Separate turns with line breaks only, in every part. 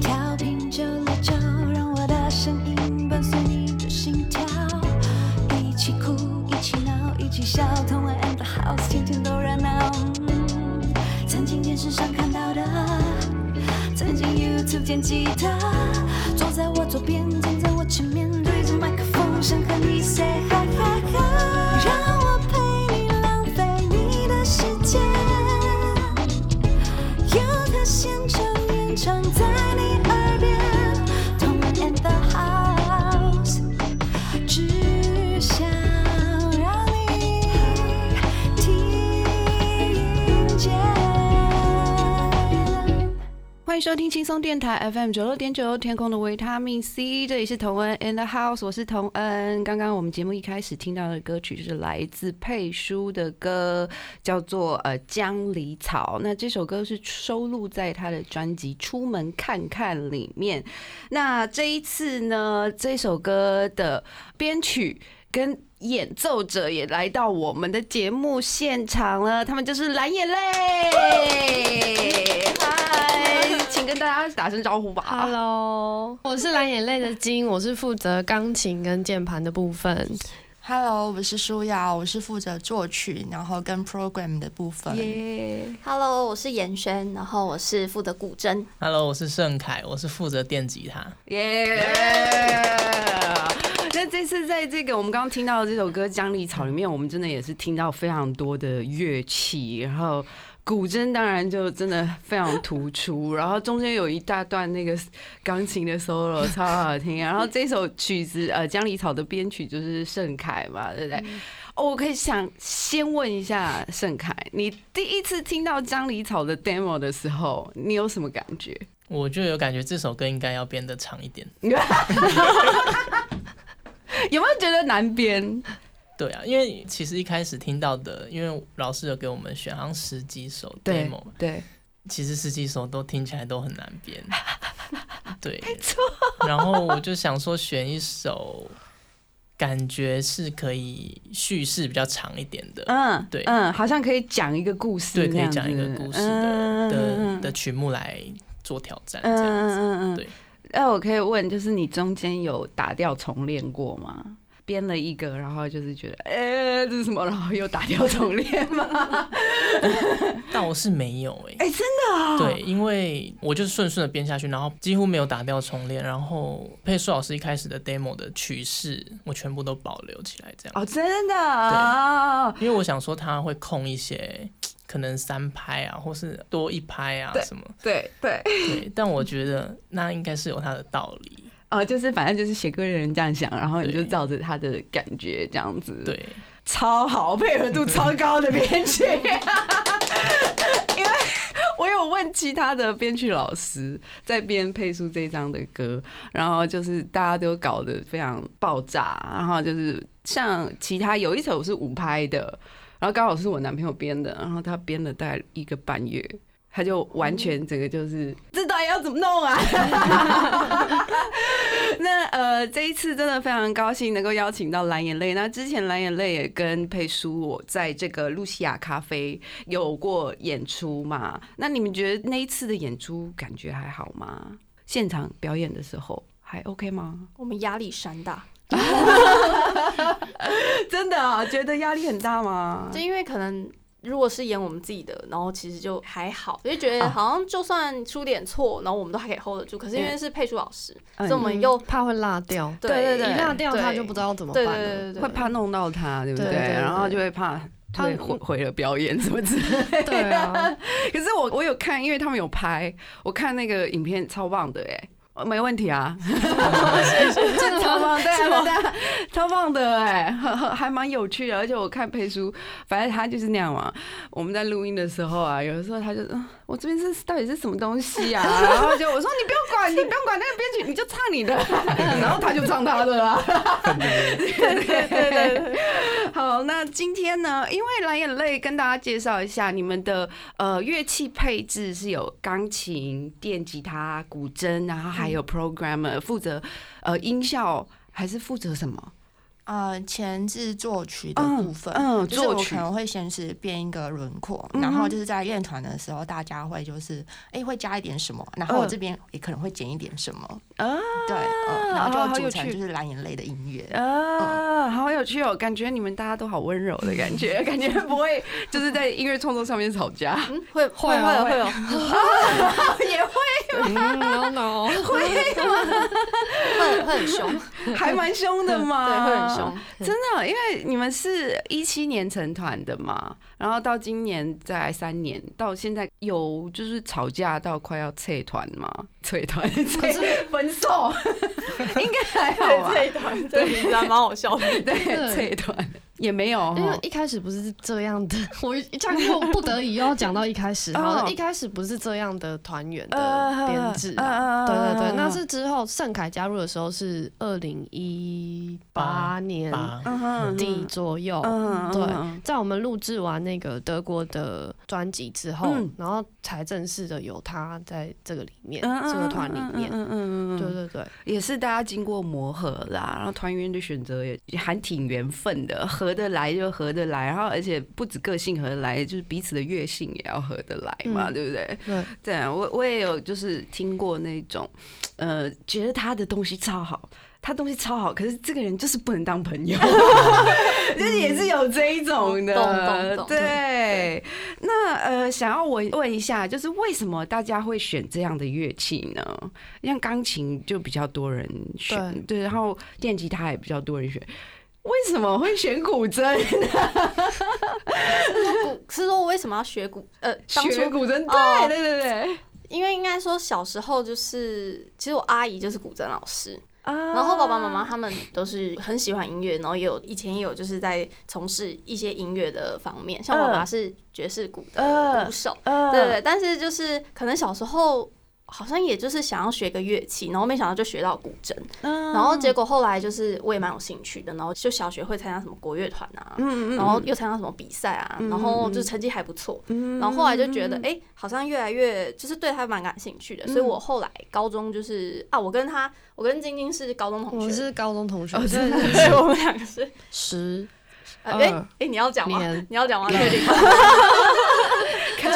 调频九六九，让我的声音伴随你的心跳，一起哭，一起闹，一起笑，同玩 and the house，天天都热闹。曾经电视上看到的，曾经 YouTube 见吉他，
欢迎收听轻松电台 FM 九六点九天空的维他命 C，这里是童恩 in the house，我是童恩。刚刚我们节目一开始听到的歌曲就是来自佩舒的歌，叫做呃江离草。那这首歌是收录在他的专辑《出门看看》里面。那这一次呢，这首歌的编曲跟演奏者也来到我们的节目现场了，他们就是蓝眼泪。嗨，请跟大家打声招呼吧。
Hello，我是蓝眼泪的金，我是负责钢琴跟键盘的部分。
Hello，我是舒瑶，我是负责作曲，然后跟 program 的部分。
耶
Hello，我是严轩，然后我是负责古筝。
Hello，我是盛凯，我是负责电吉他。
耶！那这次在这个我们刚刚听到的这首歌《江里草》里面，我们真的也是听到非常多的乐器，然后古筝当然就真的非常突出，然后中间有一大段那个钢琴的 solo 超好听，然后这首曲子呃《江离草》的编曲就是盛凯嘛，对不对？哦，我可以想先问一下盛凯，你第一次听到《江离草》的 demo 的时候，你有什么感觉？
我就有感觉这首歌应该要编得长一点。
有没有觉得难编？
对啊，因为其实一开始听到的，因为老师有给我们选，好像十几首 demo，
对，
其实十几首都听起来都很难编。对，没错。然后我就想说选一首，感觉是可以叙事比较长一点的，
嗯，
对
嗯，好像可以讲一个故事，
对，可以讲一个故事的的
嗯
的曲目来做挑战，
嗯
这样子。
嗯嗯
对。
那我可以问，就是你中间有打掉重练过吗？编了一个，然后就是觉得，哎、这是什么？然后又打掉重练吗？
但我是没有哎、
哎、真的啊、
对，因为我就是顺顺的编下去，然后几乎没有打掉重练，然后佩树老师一开始的 demo 的曲式我全部都保留起来，这样，
哦，真的啊，
因为我想说他会空一些可能三拍啊，或是多一拍啊什么，
对对，
对，但我觉得那应该是有他的道理，
哦，就是反正就是写歌的人这样想，然后你就照着他的感觉这样子，，
对，
超好，配合度超高的编曲。因为我有问其他的编曲老师在编配出这张的歌，然后就是大家都搞得非常爆炸，然后就是像其他有一首是五拍的，然后刚好是我男朋友编的，然后他编了大概一个半月。他就完全整个就是这到底要怎么弄啊？那呃，这一次真的非常高兴能够邀请到蓝眼泪。那之前蓝眼泪也跟佩叔我在这个露西亚咖啡有过演出嘛？那你们觉得那一次的演出感觉还好吗？现场表演的时候还 OK 吗？
我们压力山大，
真的啊，觉得压力很大吗
就？因为可能如果是演我们自己的，然后其实就还好，就觉得
啊
好像就算出点错，然后我们都还可以 hold 得住。可是因为是佩舒老师，
嗯
所以我们又
怕会落掉，
对
对对
一落掉
对
他就不知道怎么
对
办了。
对对对，
会怕弄到他，对不对？
对对对
然后就会怕。
他
会毁毁了表演什么之类的。
对啊，
可是我我有看，因为他们有拍，我看那个影片超棒的哎、呃没问题啊，
真的
超棒，
吗？
对啊超棒的哎、很 很还蛮有趣的，而且我看佩叔，反正他就是那样嘛。我们在录音的时候啊，有的时候他就，嗯，我这边是到底是什么东西啊？然后就我说你不用管，你不用管那个编曲，你就唱你的，然后他就唱他的啦。对对对对。好，那今天呢，因为蓝眼泪跟大家介绍一下，你们的呃乐器配置是有钢琴、电吉他、古筝，然后还有 programmer 负责呃音效，还是负责什么？
呃，前置作曲的
嗯
部分，
嗯
就是我
作曲
可能会先是编一个轮廓，
嗯
然后就是在练团的时候，大家会就是哎、会加一点什么，然后我
嗯
这边也可能会减一点什么，
啊，
对，嗯，然后就组成就是蓝眼泪的音乐。
啊，好有趣哦！感觉你们大家都好温柔的感觉，感觉 不会就是在音乐创作上面吵架，
嗯，会会
会啊
会有，
也会
嗯，no no，
会会很凶，
还蛮凶的嘛，
对，会很凶。
真的，因为你们是一七年成团的嘛，然后到今年再来三年，到现在有就是吵架到快要撤团嘛？撤团，可是分手，应该还好吧？
这一段这个名字还蛮好笑的。
对，撤团。也没有
因为。一开始不是这样的，我这样又不得已又要讲到一开始，
哦
好了，一开始不是这样的团员的
呃
编制对对对，那
呃
是之后盛凯加入的时候是二零一八年底左右，
嗯
对
嗯
在我们录制完那个德国的专辑之后，
嗯
然后才正式的有他在这个里面，
嗯
这个团里面。
嗯嗯嗯
对对对，
也是大家经过磨合啦，然后团员的选择也也还挺缘分的，合得来就合得来，然后而且不止个性合得来，就是彼此的乐性也要合得来嘛，
嗯
对不对？
对，
对啊，我我也有就是听过那种，呃，觉得他的东西超好。他东西超好，可是这个人就是不能当朋友，就是也是有这一种的，
懂懂懂
对。那呃，想要我问一下，就是为什么大家会选这样的乐器呢？像钢琴就比较多人选，对，然后电吉他也比较多人选，为什么会选古筝？
古是说我为什么要学古？呃，
学古筝？
哦
对对对对。
因为应该说小时候就是，其实我阿姨就是古筝老师，
啊
然后爸爸妈妈他们都是很喜欢音乐，然后也有以前也有就是在从事一些音乐的方面，像我爸爸是爵士鼓的鼓手，对对，但是就是可能小时候。好像也就是想要学个乐器，然后没想到就学到古筝，
嗯。
然后结果后来就是我也蛮有兴趣的，然后就小学会参加什么国乐团啊，
嗯
然后又参加什么比赛啊，
嗯
然后就成绩还不错，然后后来就觉得，哎、好像越来越就是对他蛮感兴趣的，所以我后来高中就是啊，我跟他，我跟晶晶是高中同学，
我是高中同学，
哦
对
我们两个是，
十。
呃哎
二。
哎，你要讲吗？你要讲吗？确定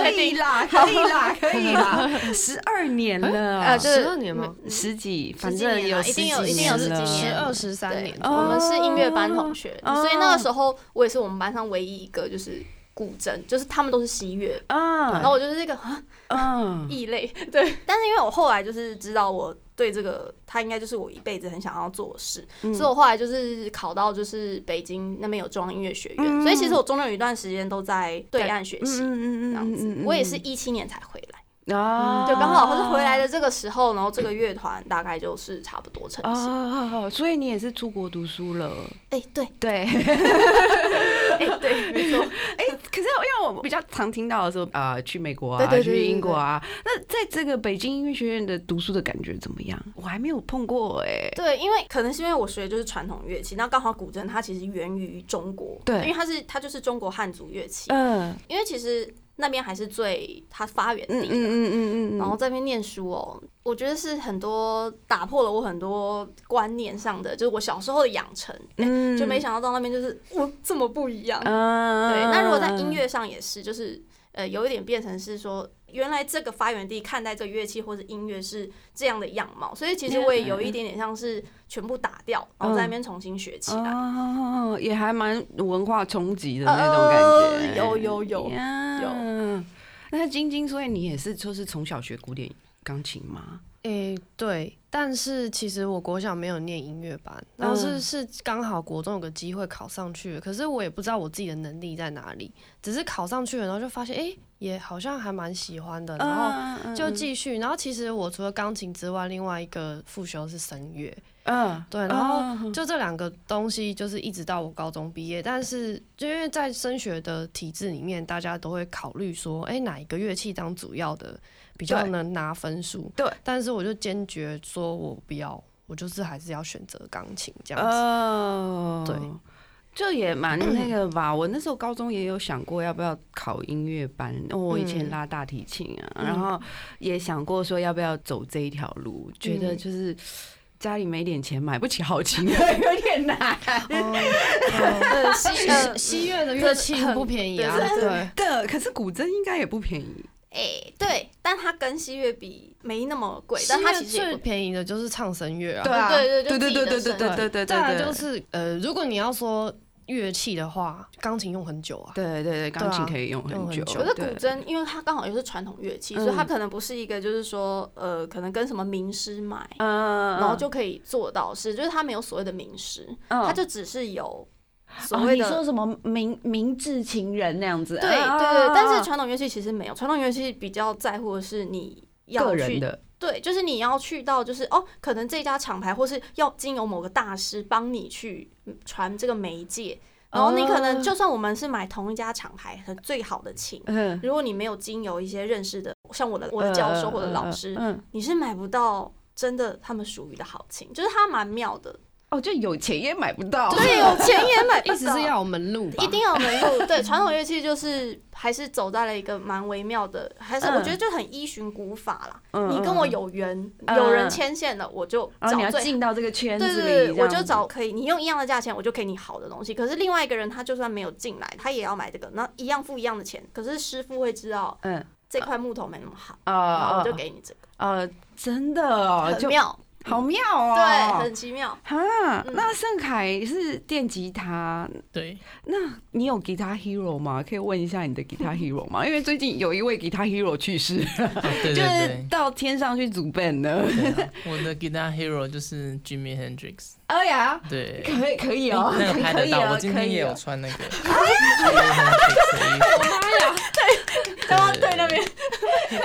吗？
可以啦，可以啦，可以啦，十二年了，
呃，就是
十二年吗？
十几，反正有
一定有一定有十几年
十二十三
对
年，
哦
我们是音乐班同学，
哦。
所以那个时候我也是我们班上唯一一个就是古筝，就是他们都是西乐，
嗯
然后我就是这个啊
嗯。
异类，对。但是因为我后来就是知道我对这个，他应该就是我一辈子很想要做的事，
嗯
所以我后来就是考到就是北京那边有中央音乐学院，
嗯
所以其实我中间有一段时间都在对岸学习。
嗯
这样子，我也是一七年才回来，
啊
就刚好是回来的这个时候，然后这个乐团大概就是差不多成型。
哦，所以你也是出国读书了，
哎，对，
对，
哎，对，没错，
哎，可是因为我比较常听到的时候，啊，去美国啊，去英国啊，那在这个北京音乐学院的读书的感觉怎么样？我还没有碰过哎，
对，因为可能是因为我学的就是传统乐器，那刚好古筝它其实源于中国，
对。
因为它是它就是中国汉族乐器，
嗯。
因为其实那边还是最它发源地，
嗯嗯嗯嗯嗯，
然后在那边念书哦，我觉得是很多打破了我很多观念上的，就是我小时候的养成，哎
嗯
就没想到到那边就是我这么不一样。
嗯
对，那如果在音乐上也是，就是呃有一点变成是说，原来这个发源地看待这个乐器或者音乐是这样的样貌，所以其实我也有一点点像是全部打掉，然后在那边重新学起来。
哦，也还蛮文化冲击的那种感觉，
呃有有有
呀
有。
那晶晶，所以你也是就是从小学古典钢琴吗？
诶、对，但是其实我国小没有念音乐班，然后是
嗯
是刚好国中有个机会考上去了，可是我也不知道我自己的能力在哪里，只是考上去了，然后就发现诶、也好像还蛮喜欢的，然后
后
就继续。然后其实我除了钢琴之外，另外一个副修是声乐，
嗯，
对，然后
嗯
就这两个东西，就是一直到我高中毕业，但是就因为在升学的体制里面，大家都会考虑说，哎、哪一个乐器当主要的比较能拿分数？
对，
但是我就坚决说我不要，我就是还是要选择钢琴这样子。
哦，
对。
这也蛮 那个吧，我那时候高中也有想过要不要考音乐班，我以前
嗯。
拉大提琴啊，
嗯。
然后也想过说要不要走这一条路，觉得
嗯。
就是家里没点钱买不起好琴，有点难。
呃，西
呃
西乐的乐器
很
不便宜啊，
对
对，
的，可是古筝应该也不便宜。
哎、对，但它跟西乐比没那么贵，但它其实也不
便宜的就是唱声乐啊，
啊，
对对就
对对对对对对对对
再来
对，
就是呃，如果你要说乐器的话，钢琴用很久啊，
对对对，钢琴可以用很久。
用很久
可是古筝，因为它刚好又是传统乐器，
嗯
所以它可能不是一个就是说，呃，可能跟什么名师买，
嗯，
然后就可以做到是，就是它没有所谓的名师，
嗯
它就只是有所
哦
谓的。
你说什么明明智情人那样子？
对对
啊
对，但是传统乐器其实没有，传统乐器比较在乎的是你要去，
个人的，
对，就是你要去到就是哦，可能这家厂牌或是要经由某个大师帮你去传这个媒介，然后你可能
哦。
就算我们是买同一家厂牌很最好的琴，
嗯，
如果你没有经由一些认识的，像我的我的教授或者老师，
嗯，
你是买不到真的他们属于的好琴，就是它蛮妙的，
哦，就有钱也买不到。
对，有钱也买不到，
意思是要有门路吧？
一定要有门路。对，传统乐器就是还是走在了一个蛮微妙的，还是
嗯
我觉得就很依循古法啦。
嗯
你跟我，
嗯
有缘，
嗯
有人牵线了，我就
然后你要
找最。
进到这个圈子里，
对对对，我就找可以，你用一样的价钱，我就给你好的东西。可是另外一个人，他就算没有进来，他也要买这个，那一样付一样的钱。可是师傅会知道
嗯
这块木头没那么好，
啊
我就给你这个，
呃，真的哦，就
很妙，
好妙哦，
对，很奇妙。
哈，
嗯
那盛凯是电吉他，
对，
那你有吉他 hero 吗？可以问一下你的吉他 hero 吗？因为最近有一位吉他 hero 去世，
哦对
就是。到天上去组 band 了。
啊 我的 guitar hero 就是 Jimmy Hendrix，
哎呀，
对，
可以可以哦，
那个拍得到，
可以哦
我今天也有穿那个的衣服，
然后对那边，
可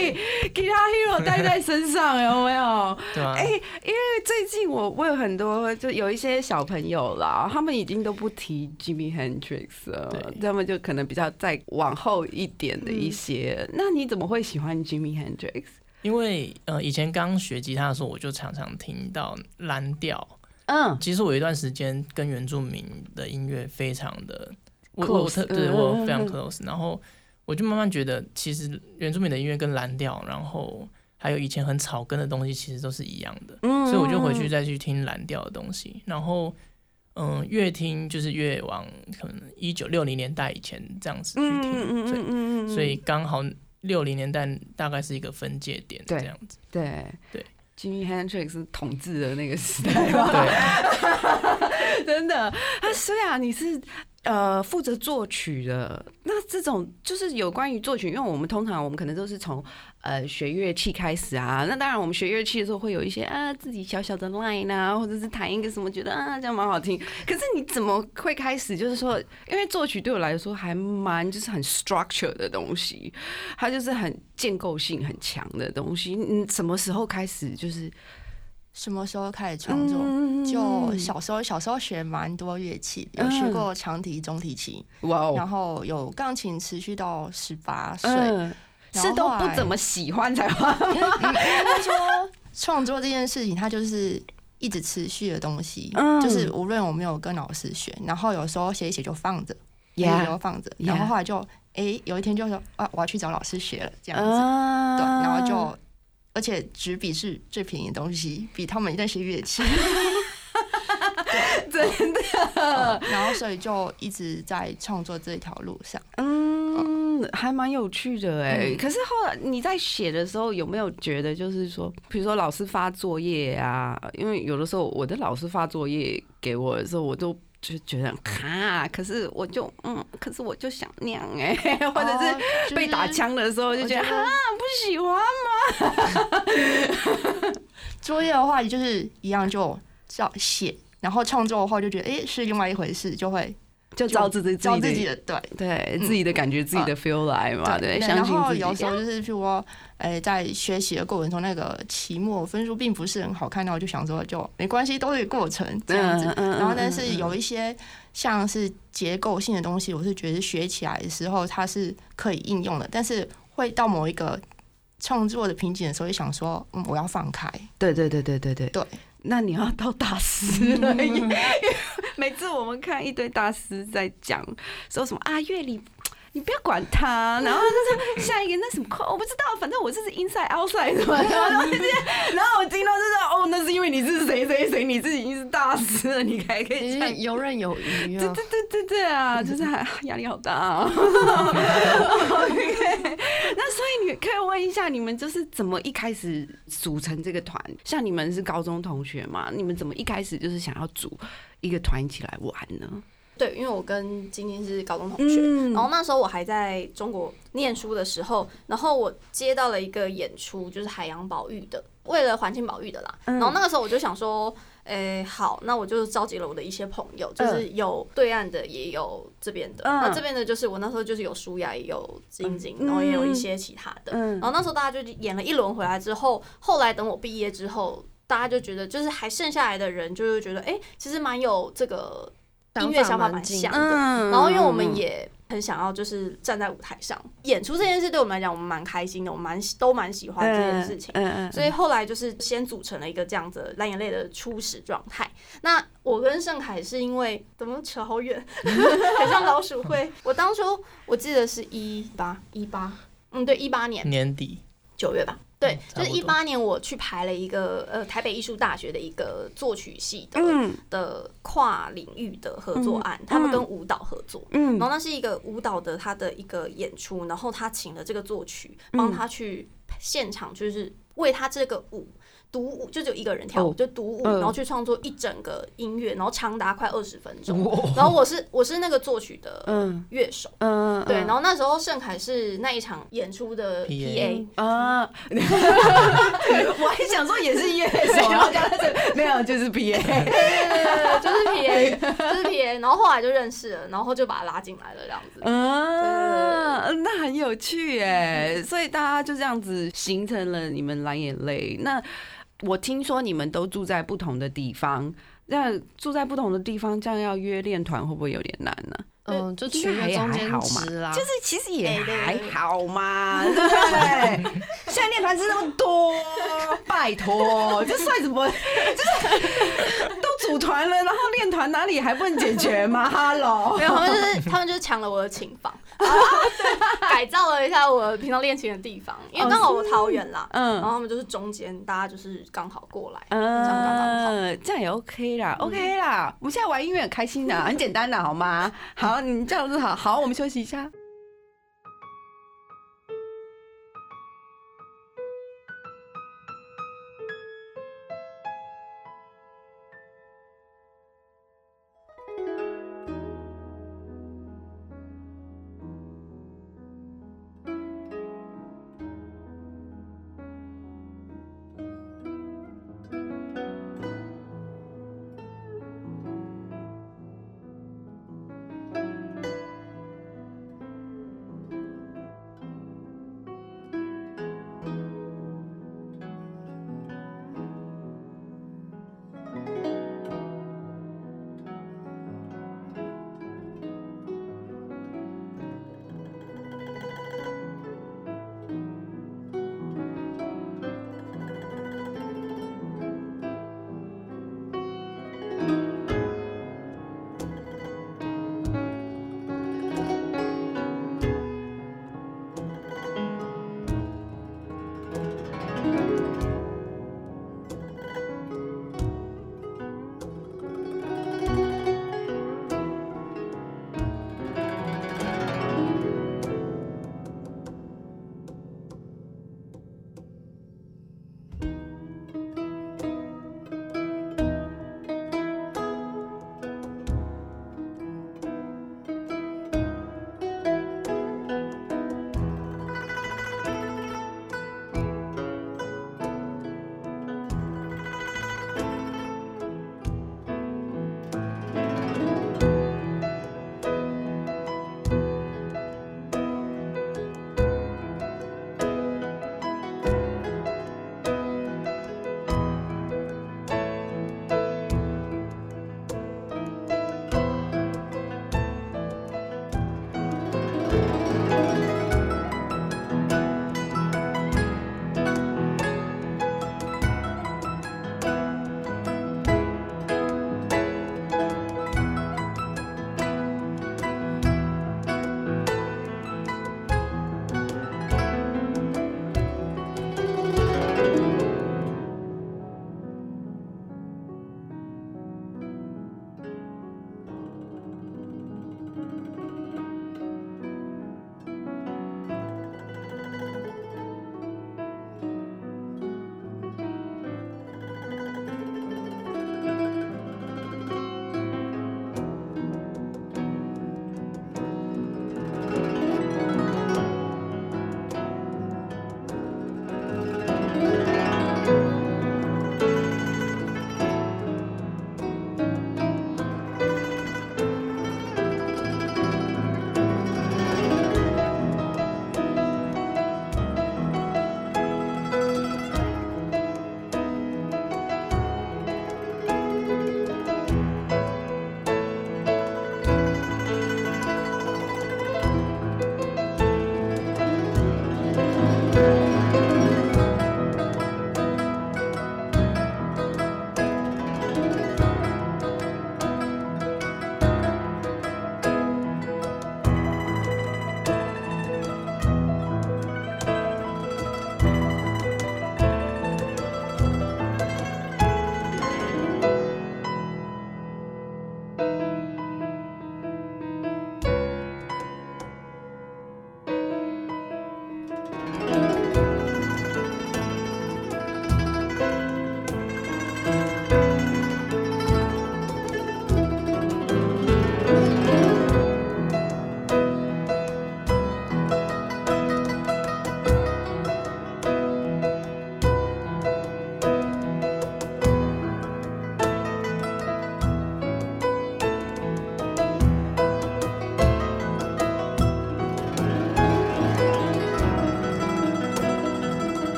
以，吉他 hero 带在身上有没有？
对啊，
哎、因为最近我我有很多，就有一些小朋友啦，他们已经都不提 Jimmy Hendrix 了
对，
他们就可能比较再往后一点的一些。
嗯
那你怎么会喜欢 Jimmy Hendrix？
因为呃以前刚学吉他的时候，我就常常听到蓝调。
嗯，
其实我有一段时间跟原住民的音乐非常的，我我我
Close，
特对
嗯
我非常 close，然后我就慢慢觉得，其实原住民的音乐跟蓝调，然后还有以前很草根的东西，其实都是一样的。
嗯
所以我就回去再去听蓝调的东西，然后嗯，越听就是越往可能一九六零年代以前这样子去
嗯
听，所以刚好六零年代大概是一个分界点
对
这样子，
对
对。
Jimmy Hendrix 是统治的那个时代吧？
对，
真的。他，虽然你是呃负责作曲的，那这种就是有关于作曲，因为我们通常我们可能都是从呃学乐器开始啊。那当然，我们学乐器的时候会有一些啊自己小小的 line 啊，或者是弹一个什么，觉得啊这样蛮好听。可是你怎么会开始？就是说，因为作曲对我来说还蛮就是很 structure 的东西，它就是很建构性很强的东西。你什么时候开始就是
什么时候开始创作？
嗯
就小时候，小时候学蛮多乐器的，有学
嗯
过长笛、中提琴，
哇哦，
然后有钢琴，持续到十八岁。
是都不怎么喜欢才画。
应该说，创作这件事情，它就是一直持续的东西。
嗯
就是无论我没有跟老师学，然后有时候写一写就放着，写一写
Yeah
就放着，然后后来就哎、有一天就说啊，我要去找老师学了，这样子。
啊
对，然后就。而且纸笔是最便宜的东西，比他们那些乐器，
真的，
然后所以就一直在创作这条路上。
嗯，还蛮有趣的哎。
嗯
可是后来你在写的时候，有没有觉得就是说，比如说老师发作业啊，因为有的时候我的老师发作业给我的时候，我都。就觉得哈，可是我就嗯，可是我就想那样哎、或者
哦
是被打枪的时候就觉得
我觉得
哈不喜欢
作业的话，就是一样就照写，然后创作的话就觉得哎、诶是另外一回事，就会
就照自己
照
自己的
对。
对
嗯
自己的感觉、自己的 feel 来嘛，对，
然。后有时候就是，譬如说，哎、在学习的过程中，那个期末分数并不是很好看，那我就想说，就没关系，都是过程这样子。然后，但
嗯
是有一些像是结构性的东西，我是觉得学起来的时候它是可以应用的，但是会到某一个创作的瓶颈的时候，就想说，嗯，我要放开。
对对对对对对
对。
那你要到大师了，因为每次我们看一堆大师在讲说什么啊，乐理你不要管他，然后就是下一个那什么快，我不知道，反正我就是 inside outside 的嘛，然后我就这样然后我听到就是哦，那是因为你是谁谁谁，你自己已经是大师了，你还可以这样
游刃有余啊。
对对对对对啊，就是还压力好大啊。OK，那所以你可以问一下，你们就是怎么一开始组成这个团？像你们是高中同学嘛，你们怎么一开始就是想要组一个团一起来玩呢？
对，因为我跟晶晶是高中同学，
嗯
然后那时候我还在中国念书的时候，然后我接到了一个演出，就是海洋保育的，为了环境保育的啦。
嗯
然后那个时候我就想说，诶、好，那我就召集了我的一些朋友，就是有对岸的，也有这边的。
嗯
那这边的就是我那时候就是有舒雅，也有晶晶，
嗯
然后也有一些其他的。
嗯
然后那时候大家就演了一轮回来之后，后来等我毕业之后，大家就觉得就是还剩下来的人就是觉得，哎、其实蛮有这个音乐想法蛮像的。
嗯
然后因为我们也很想要就是站在舞台上演出这件事，对我们来讲我们蛮开心的，我们蛮都蛮喜欢这件事情。
嗯嗯
所以后来就是先组成了一个这样子蓝眼泪的初始状态。那我跟盛凯是因为怎么扯好远，很像老鼠会。我当初我记得是一八一八，嗯，对，一八年
年底
九月吧。对，就是一八年我去排了一个呃台北艺术大学的一个作曲系的、
嗯。
的跨领域的合作案，他们跟舞蹈合作。
嗯。
然后那是一个舞蹈的他的一个演出，然后他请了这个作曲帮他去现场，就是为他这个舞独舞，就只有一个人跳舞，
哦。
就独舞，
嗯。
然后去创作一整个音乐，然后长达快二十分钟。然后我是我是那个作曲的
嗯。
乐手，
嗯，
对，然后那时候盛凯是那一场演出的
PA
啊，我还想说也是乐手，然后加上这个没有，就是 PA。
对，就是 PA，就是 PA，然后后来就认识了，然后就把他拉进来了，这样子。
嗯，那很有趣哎，所以大家就这样子形成了你们蓝眼泪。那我听说你们都住在不同的地方，那住在不同的地方，这样要约练团会不会有点难呢？
嗯，就
应
取个中间值啦。
就是其实也还好嘛，对不对？现在练团是那么多，拜托，这算什么？就是都组团了，然后练团哪里还不能解决吗？Hello，
没有，他们就是他们就是抢了我的琴房，改造了一下我平常练琴的地方，因为刚好我桃园啦，然后
嗯
他们就是中间，大家就是刚好过来，这样刚刚好。
嗯，这样也 OK 啦，OK 啦。我们现在玩音乐很开心的，很简单的，好吗？好，你这样子好，好，我们休息一下。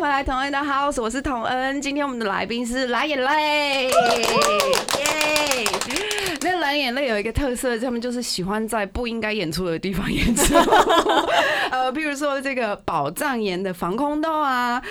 迎回来，童恩的 house，我是童恩。今天我们的来宾是蓝眼泪，耶！那蓝眼泪有一个特色，他们就是喜欢在不应该演出的地方演出，呃，譬如说这个宝藏岩的防空洞啊。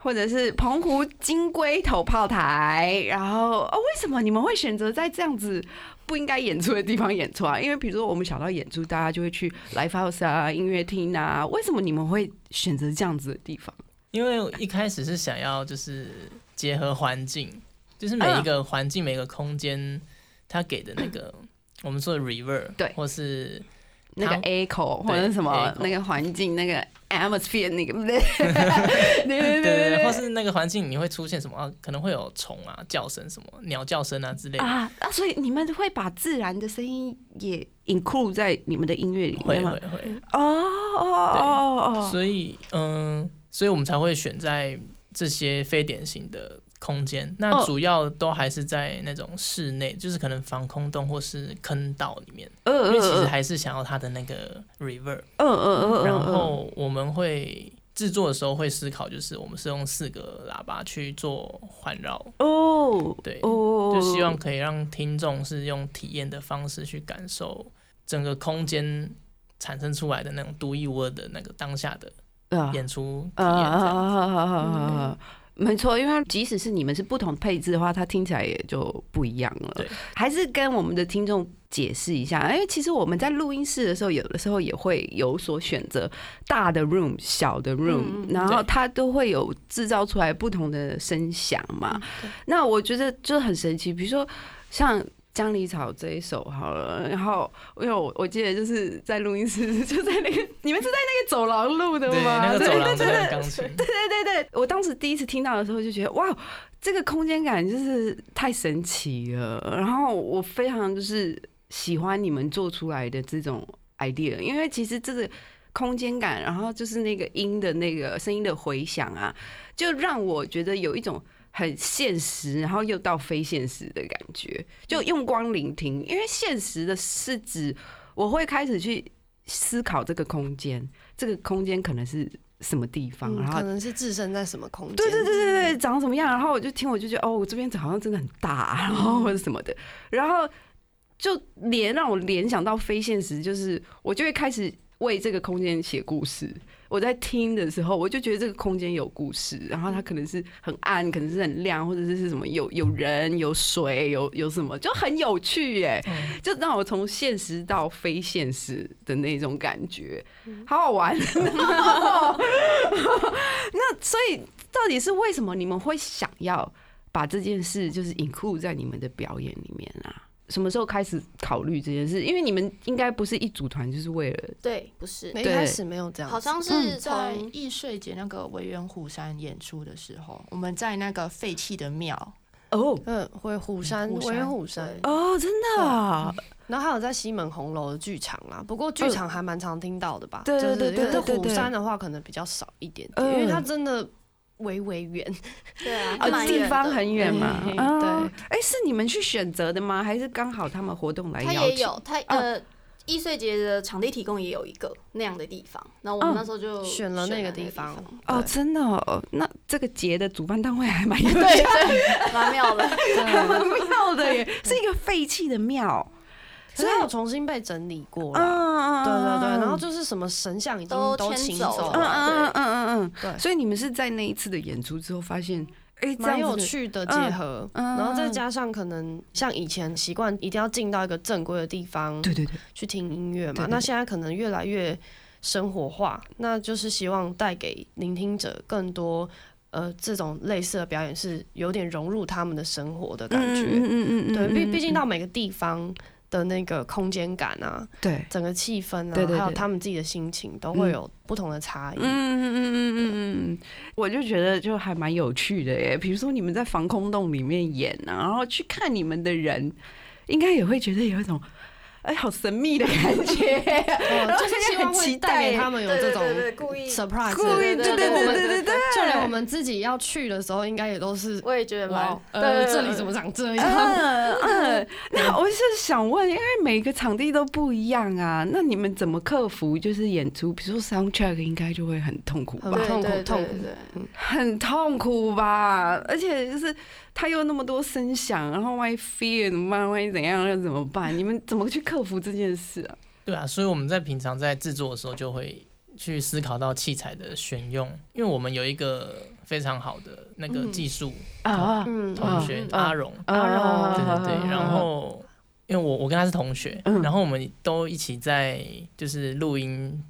或者是澎湖金龟头炮台，然后哦，为什么你们会选择在这样子不应该演出的地方演出啊？因为比如说我们想到演出，大家就会去 live house 啊、音乐厅啊，为什么你们会选择这样子的地方？
因为一开始是想要就是结合环境，就是每一个环境、每个空间，它给的那个 我们说的 reverb，
对
或是
那个
它
echo 或者什么那个环境那个 atmosphere 那个，对对对
对或是那个环境你会出现什么啊？可能会有虫啊、叫声什么、鸟叫声啊之类的。
啊啊！所以你们会把自然的声音也 include 在你们的音乐里面吗
会会？会，
哦哦哦哦，
所以嗯，所以我们才会选在这些非典型的空间。那
哦。
主要都还是在那种室内，就是可能防空洞或是坑道里面，
嗯
因为其实
嗯
还是想要它的那个 reverb。
嗯嗯嗯，
然后我们会制作的时候会思考，就是我们是用四个喇叭去做环绕，
哦
对，
哦，
就希望可以让听众是用体验的方式去感受整个空间产生出来的那种独一无二的那个当下的
啊
演出体
啊
验。这样
啊啊！没错，因为即使是你们是不同配置的话，它听起来也就不一样了。
对，
还是跟我们的听众解释一下，因为其实我们在录音室的时候，有的时候也会有所选择，大的 room、小的 room，、然后它都会有制造出来不同的声响嘛。那我觉得就很神奇，比如说像。江离草这一首好了，然后因为我我记得就是在录音室，就在那个你们是在那个走廊录的
对，
吗？
那个走廊的
对对对对对，我当时第一次听到的时候就觉得哇，这个空间感就是太神奇了。然后我非常就是喜欢你们做出来的这种 idea，因为其实这个空间感，然后就是那个音的那个声音的回响啊，就让我觉得有一种。很现实，然后又到非现实的感觉，就用光聆听。因为现实的是指我会开始去思考这个空间，这个空间可能是什么地方，
嗯
然后
可能是置身在什么空间？
对对对对对，长什么样？然后我就听，我就觉得哦，我这边好像真的很大，然后或者什么的，然后就连让我联想到非现实，就是我就会开始为这个空间写故事。我在听的时候，我就觉得这个空间有故事，然后它可能是很暗，可能是很亮，或者是什么有有人、有水、有有什么，就很有趣耶。
嗯
就让我从现实到非现实的那种感觉，好好玩。那所以到底是为什么你们会想要把这件事就是 include 在你们的表演里面啊？什么时候开始考虑这件事？因为你们应该不是一组团，就是为了
对，不是，
没一开始没有这样，
好像
嗯
是
在
从
易碎节那个维园虎山演出的时候，我们在那个废弃的庙，
哦。
嗯，回虎山，
虎山
维园虎山，
哦，真的啊、
然后还有在西门红楼的剧场啦，不过剧场还蛮常听到的吧？
对对对
就是因为
对对对。
虎山的话可能比较少一点
嗯。
点，因为它真的微微远，
对啊，
啊，地方很远嘛。
对，
哎，是你们去选择的吗？还是刚好他们活动来邀请？
他也有，他呃，易碎节的场地提供也有一个那样的地方，然后我们
嗯
那时候就
选了那个
地
地方。
哦，真的哦，那这个节的主办单位还蛮 有
对对，蛮妙的。
蛮妙的耶，是一个废弃的庙。
所以有重新被整理过了。
嗯
对对对，然后就是什么神像已经
都
都请
迁走了。
嗯，嗯嗯嗯嗯
对。
嗯，所以你们是在那一次的演出之后发现，哎，这
蛮有趣的结合。
嗯嗯
然后再加上可能像以前习惯一定要进到一个正规的地方
对对对，
去听音乐嘛，那现在可能越来越生活化，那就是希望带给聆听者更多。呃，这种类似的表演是有点融入他们的生活的感觉，
嗯嗯嗯。
对，毕毕竟到每个地方的那个空间感啊，
对，
整个气氛啊，
对对对
还有他们自己的心情，都会有不同的差异。
嗯嗯嗯嗯嗯嗯，我就觉得就还蛮有趣的耶。比如说你们在防空洞里面演啊，然后去看你们的人，应该也会觉得有一种哎，好神秘的感觉，
呃就是希望会带给他们有这种
故意
surprise，
故意，对对
对
对对对对，
就连我们自己要去的时候，应该也都是
我也觉得
呃，这里怎么
么？
长这样？
嗯 嗯，那我是想问，因为每个场地都不一样啊，那你们怎么克服？就是演出，比如说 soundtrack 应该就会很痛苦吧
很？痛苦痛苦
很痛苦吧？而且就是他又那么多声响，然后万一 fear 怎么办？万一怎样又怎么办？你们怎么去克服这件事啊？
对啊，所以我们在平常在制作的时候就会去思考到器材的选用，因为我们有一个非常好的那个
嗯
技术
啊
嗯，
同学
阿荣
阿荣，
啊
对对对，然后因为我我跟他是同学，
嗯。
然后我们都一起在就是录音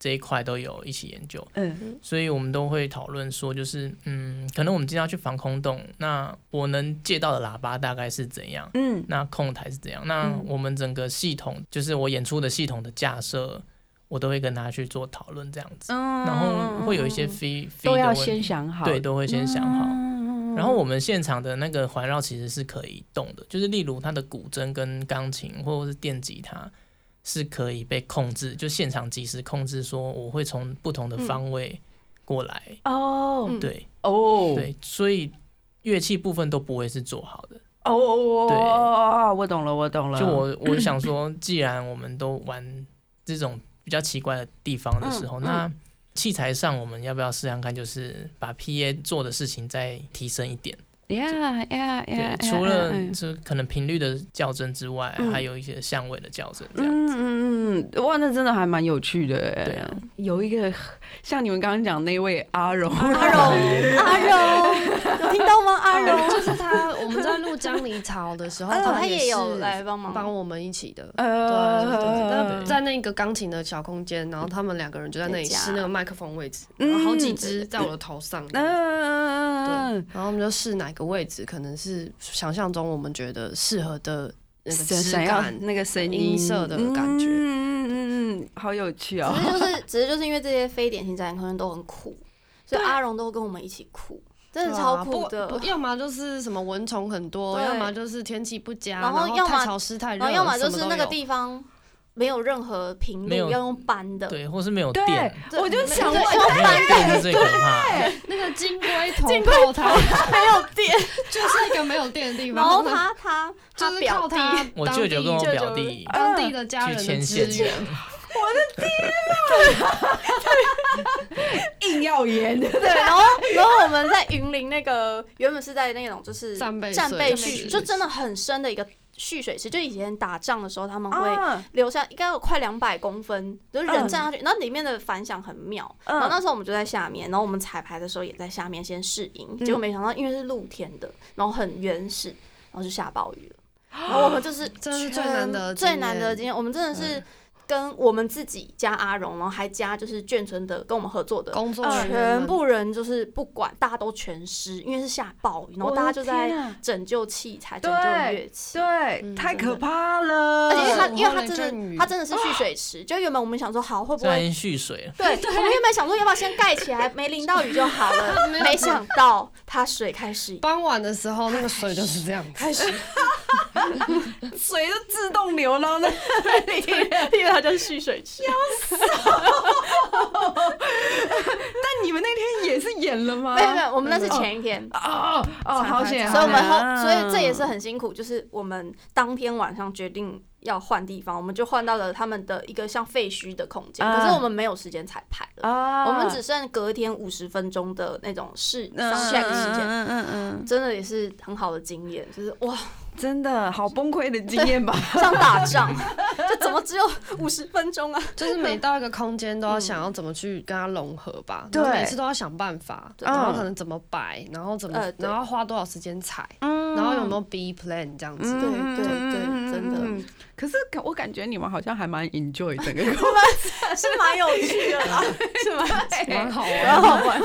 这一块都有一起研究，
嗯。
所以我们都会讨论说，就是嗯，可能我们今天要去防空洞，那我能借到的喇叭大概是怎样？
嗯。
那控台是怎样？那
嗯。
我们整个系统，就是我演出的系统的架设，我都会跟他去做讨论这样子，
嗯
然后会有一些 fee fee
都要先想好，
对，都会先想好。
嗯。
然后我们现场的那个环绕其实是可以动的，就是例如它的古筝跟钢琴或者是电吉他是可以被控制，就现场及时控制，说我会从不同的方位过来。
哦
嗯
对
哦
对，所以乐器部分都不会是做好的。
哦哦
对
哦，我懂了，我懂了。
就我我想 说，既然我们都玩这种比较奇怪的地方的时候，
嗯
那器材上我们要不要试看看，就是把 PA 做的事情再提升一点？
呀呀呀，
对，除了这可能频率的校正之外，
嗯
还有一些相位的校正，这样。
嗯嗯嗯，哇，那真的还蛮有趣的哎。
对啊，
有一个像你们刚刚讲那位阿荣，
阿荣，阿荣，有听到吗？阿荣，
就是他，我们在录江离潮的时候，
哦他
也
也有
是
来帮忙。
帮我们一起的。
呃，
对对对，那在那个钢琴的小空间，然后他们两个人就在那里试那个麦克风位置，
嗯。
然后好几支在我的头上。对，
嗯，
然后我们就试哪个位置，可能是想象中我们觉得适合的那个质感。
那个声音。
音色的感觉。
嗯嗯嗯嗯，好有趣哦。
只是就是，只是就是因为这些非典型展演空间都很苦，所以阿荣都跟我们一起苦，真的超酷的。
要么就是什么蚊虫很多，要么就是天气不佳，
然
然
后要么
太潮湿太热，
然后要么就是那个地方没有任何频率，要用搬的。
对，或是没有电，，
我就想
对
问，
没有电是最可怕的。
那个金龟头炮台
没有电，
就是一个没有电的地方，
然后他他
就是
他表弟。
靠他
我舅舅跟我
当地
表弟
当地的家
去
人的
牵线
资源，
硬要演，
对，然后然后我们在云林那个原本是在那种就是
战备
战蓄，就真的很深的一个蓄水池，就以前打仗的时候他们会
啊。
留下应该有快两百公分，就是人
嗯
站上去，然后里面的反响很妙。
嗯。
然后那时候我们就在下面，然后我们彩排的时候也在下面先试音，
嗯。
结果没想到因为是露天的，然后很原始，然后就下暴雨了。然后我们就是
这是最难得的
最难得的经验，我们真的是跟我们自己加阿荣，然后还加就是眷村的跟我们合作的
工作
嗯
人员
全部人就是不管，大家都全湿，因为是下暴雨，然后大家就在
啊
拯救器材、拯救乐器。
对，
嗯
太可怕了。
而且因为它，
午后
因为他真的，他真的是蓄水池。就原本我们想说，好会不会？
蓄水了，
对，我们原本想说，要不要先盖起来，没淋到雨就好了。
没
想到它水开始
傍晚的时候，那个水就是这样子。
开始，
水就自动流到那里。
就是蓄水池。
但你们那天也是演了吗？
没有没有，我们那是前一天。
哦哦，好险！
所以我们所以这也是很辛苦，就是我们当天晚上决定要换地方，我们就换到了他们的一个像废墟的空间，
啊
可是我们没有时间彩排了，
啊
我们只剩隔天五十分钟的那种试 check 时间，
嗯嗯嗯，
真的也是很好的经验，就是哇，
真的好崩溃的经验吧？
像打仗，就怎么只有五十分钟啊？
就是每到一个空间都要想要怎么去跟它融合吧，
对
然后每次都要想办法，然后
嗯
可能怎么摆，然后怎么
呃，
然后花多少时间踩，
嗯。
然后有没有 B plan 这样子。
对对对真的。
的。可是感我感觉你们好像还蛮 enjoy 整个过
是蛮有趣的啦，是蛮
蛮好
蛮
玩。
好玩。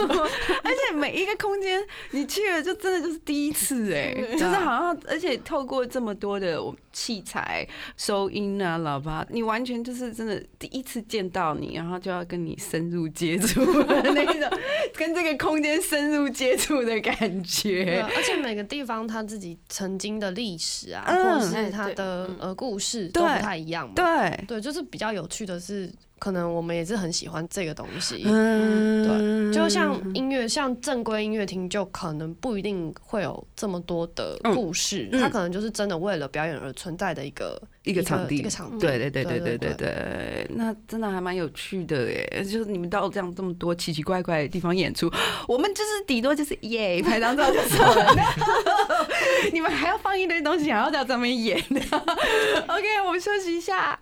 而且每一个空间你去了，就真的就是第一次哎，就是好像，而且透透过这么多的我器材、收音啊、喇叭，你完全就是真的第一次见到你，然后就要跟你深入接触那一种，跟这个空间深入接触的感
对
觉
啊。而且每个地方它自己曾经的历史啊，
嗯
或者是它的呃故事都不太一样嘛。
对，
对，就是比较有趣的是，可能我们也是很喜欢这个东西
嗯对。
就像音乐像正规音乐厅就可能不一定会有这么多的故事它可能就是真的为了表演而存在的一个
一个场地
一个场地
对对对对对
对
那真的还蛮有趣的耶就是你们到这样这么多奇奇怪怪的地方演出我们就是底多就是耶拍张照就走了。你们还要放一堆东西还要在上面演 ok 我们休息一下。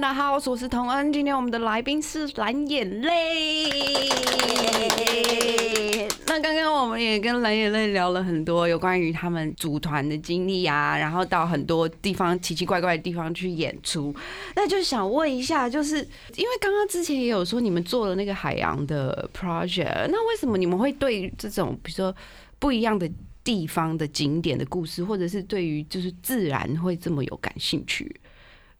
童恩的 house，我是童恩。今天我们的来宾是蓝眼泪。那刚刚我们也跟蓝眼泪聊了很多有关于他们组团的经历啊，然后到很多地方奇奇怪怪的地方去演出。那就想问一下，就是因为刚刚之前也有说你们做了那个海洋的 project，那为什么你们会对这种比如说不一样的地方的景点的故事，或者是对于就是自然会这么有感兴趣？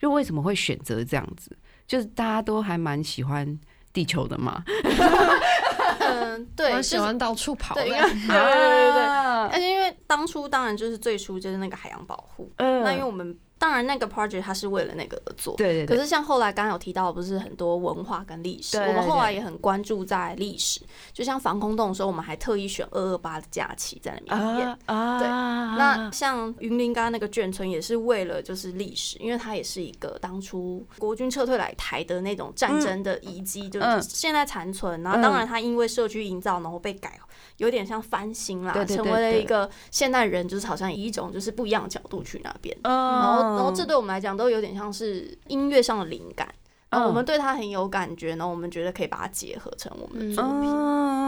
就为什么会选择这样子？就是大家都还蛮喜欢地球的嘛，
嗯，对，
我
就是
喜欢到处跑的。
对，因为对对 对。而且因为当初当然就是最初就是那个海洋保护，
嗯。
那因为我们当然那个 project 它是为了那个而做，
对对对，
可是像后来刚刚有提到，不是很多文化跟历史，
对
我们后来也很关注在历史，就像防空洞的时候，我们还特意选二二八的假期在那边演。
啊啊，
对
那
那像云林刚刚那个眷村也是为了就是历史，因为它也是一个当初国军撤退来台的那种战争的遗迹，就
嗯。
是现在残存。然后当然它因为社区营造，然后被改，有点像翻新啦，成为了一个现代人就是好像以一种就是不一样的角度去那边。
嗯，
然后，然后这对我们来讲都有点像是音乐上的灵感，然后我们
嗯
对它很有感觉，然后我们觉得可以把它结合成我们的作品。
嗯，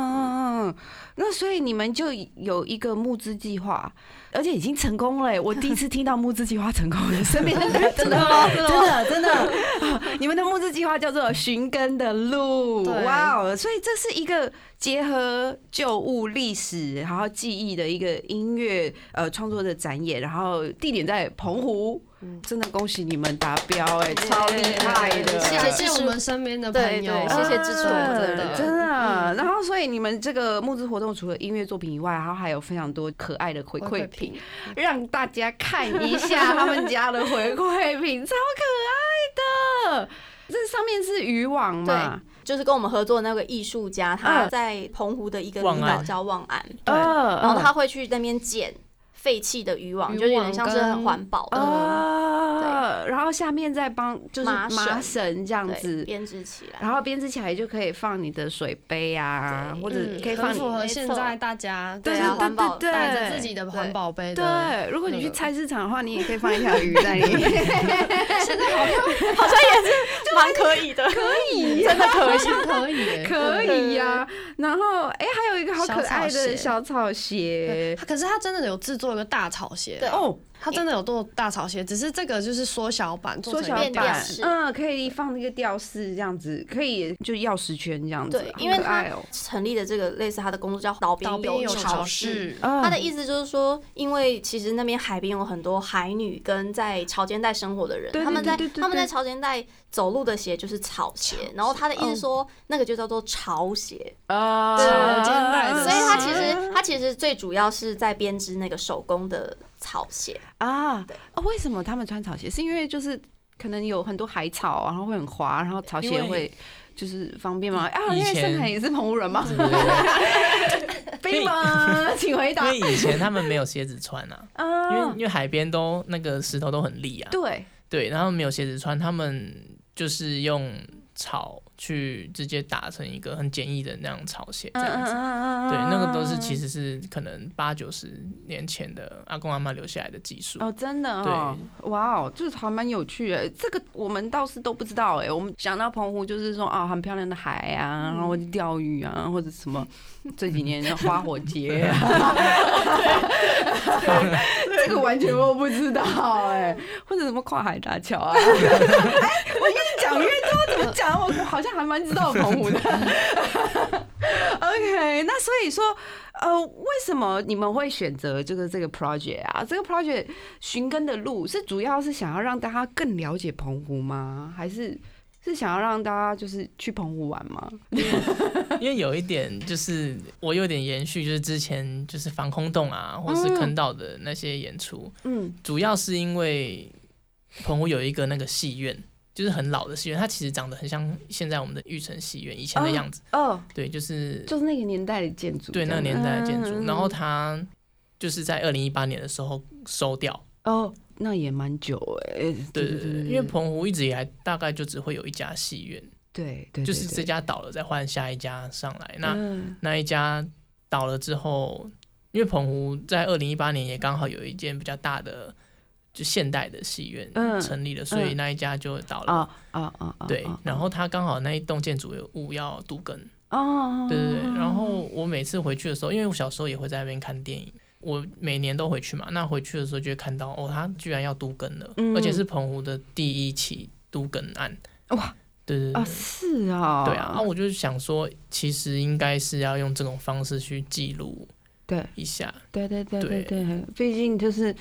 那所以你们就有一个募资计划，而且已经成功了欸。我第一次听到募资计划成功的，身边的人 真的真的真的，啊 你们的募资计划叫做“寻根的路”，哇哦！所以这是一个结合旧物、历史，然后记忆的一个音乐呃创作的展演，然后地点在澎湖。真的恭喜你们达标哎、超厉害的！
谢
谢
谢
谢我们身边的朋友，
谢谢支持我们的人。
真的。然后，所以你们这个募资活动除了音乐作品以外，然后还有非常多可爱的回馈品，让大家看一下他们家的回馈品，超可爱的。这上面是渔网嘛？
就是跟我们合作的那个艺术家，他
嗯
在澎湖的一个
望岸
离岛叫望安，
对
嗯
然后他会去那边捡废弃的渔网，就是有点像是很环保的，
对，然后下面再帮就是
麻绳
这样，子。
编织起来。
然后编织起来就可以放你的水杯啊，或者
嗯
可以放你
很符合现在大家
对啊环保
对
带着自己的环保杯。
对，如果你去菜市场的话，你也可以放一条鱼在里面。
现在好像好像也是蛮可以的，可以，真的可以。
可以，
可以呀、然后哎、还有一个好可爱的
小
小草鞋
可是它真的有制作一个大草鞋，
对。
哦，
他真的有做大草鞋，只是这个就是缩小版，做成
缩小版，嗯，可以放那个吊饰这样子，可以就钥匙圈这样子，
对因为
可爱哦、
成立的这个类似他的工作叫岛边
有
潮
潮市，
嗯
他的意思就是说，因为其实那边海边有很多海女跟在潮间带生活的人，他们在他们在
对
潮间带走路的鞋就是草鞋，然后他的意思说那个就叫做潮鞋，
啊。
对
潮间带的
所以他
鞋
其实他其实最主要是在编织那个手工的草鞋，
啊为什么他们穿草鞋？是因为就是可能有很多海草，然后会很滑，然后草鞋会就是方便吗？啊，因为盛
前
凯也是澎湖人嘛，
对对对。
飞吗？请回答。
因为以前他们没有鞋子穿啊，因为
啊
因，为海边都那个石头都很利啊，
对，
对，然后没有鞋子穿，他们就是用草去直接打成一个很简易的那样草鞋这样子。
嗯
对，那个都是其实是可能八九十年前的阿公阿妈留下来的技术。
哦，真的哦，哇哦，就是还蛮有趣的。这个我们倒是都不知道哎，我们想到澎湖就是说啊，很漂亮的海啊，然后钓鱼啊，或者什么 这几年的花火节啊，这个完全我不知道哎，或者什么跨海大桥啊。哎，我越讲我好像还蛮知道澎湖的。OK，那所以说，呃，为什么你们会选择这个这个 project 啊？这个 project 寻根的路是主要是想要让大家更了解澎湖吗？还是是想要让大家就是去澎湖玩吗？
因为有一点就是我有点延续，就是之前就是防空洞啊，或是坑道的那些演出，
嗯，
主要是因为澎湖有一个那个戏院。就是很老的戏院，它其实长得很像现在我们的玉成戏院以前的样子。
哦，
对，就是
就是那个年代的建筑，
对那个年代的建筑。
嗯
然后它就是在二零一八年的时候收掉。
哦，那也蛮久哎，
对对对，因为澎湖一直以来大概就只会有一家戏院，
对对，
就是这家倒了再换下一家上来。那
嗯
那一家倒了之后，因为澎湖在二零一八年也刚好有一件比较大的就现代的戏院
嗯
成立了，所以
嗯
那一家就倒了。
啊啊啊啊！
对
啊，
然后他刚好那一栋建筑物要都更，
哦，
对对对。然后我每次回去的时候，因为我小时候也会在那边看电影，我每年都回去嘛。那回去的时候就会看到，哦，他居然要都更了，
嗯
而且是澎湖的第一起都更案。
哇！啊，
对对对。
是啊，
对啊，啊，我就想说，其实应该是要用这种方式去记录
对
一下。
对对对对
对
对，毕竟就是